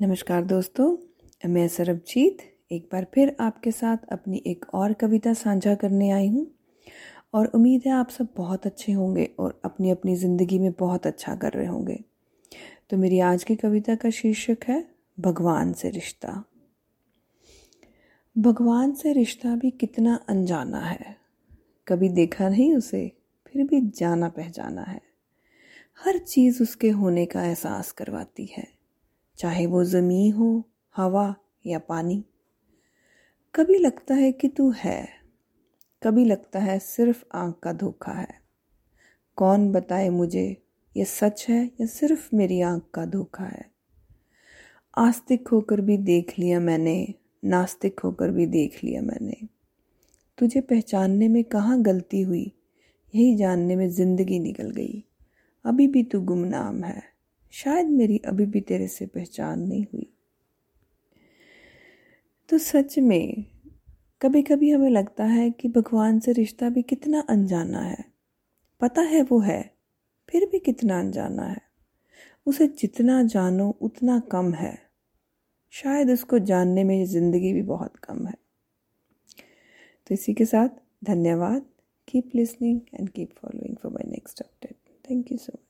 नमस्कार दोस्तों, मैं सरबजीत एक बार फिर आपके साथ अपनी एक और कविता साझा करने आई हूँ। और उम्मीद है आप सब बहुत अच्छे होंगे और अपनी अपनी ज़िंदगी में बहुत अच्छा कर रहे होंगे। तो मेरी आज की कविता का शीर्षक है, भगवान से रिश्ता। भगवान से रिश्ता भी कितना अनजाना है। कभी देखा नहीं उसे, फिर भी जाना पहचाना है। हर चीज़ उसके होने का एहसास करवाती है। चाहे वो ज़मीन हो, हवा या पानी। कभी लगता है कि तू है। कभी लगता है सिर्फ़ आँख का धोखा है। कौन बताए मुझे ये सच है या सिर्फ़ मेरी आँख का धोखा है? आस्तिक होकर भी देख लिया मैंने, नास्तिक होकर भी देख लिया मैंने। तुझे पहचानने में कहाँ गलती हुई? यही जानने में ज़िंदगी निकल गई। अभी भी तू गुमनाम है। शायद मेरी अभी भी तेरे से पहचान नहीं हुई। तो सच में कभी कभी हमें लगता है कि भगवान से रिश्ता भी कितना अनजाना है। पता है वो है, फिर भी कितना अनजाना है। उसे जितना जानो, उतना कम है। शायद उसको जानने में ज़िंदगी भी बहुत कम है। तो इसी के साथ, धन्यवाद। Keep listening and keep following for my next update thank you so much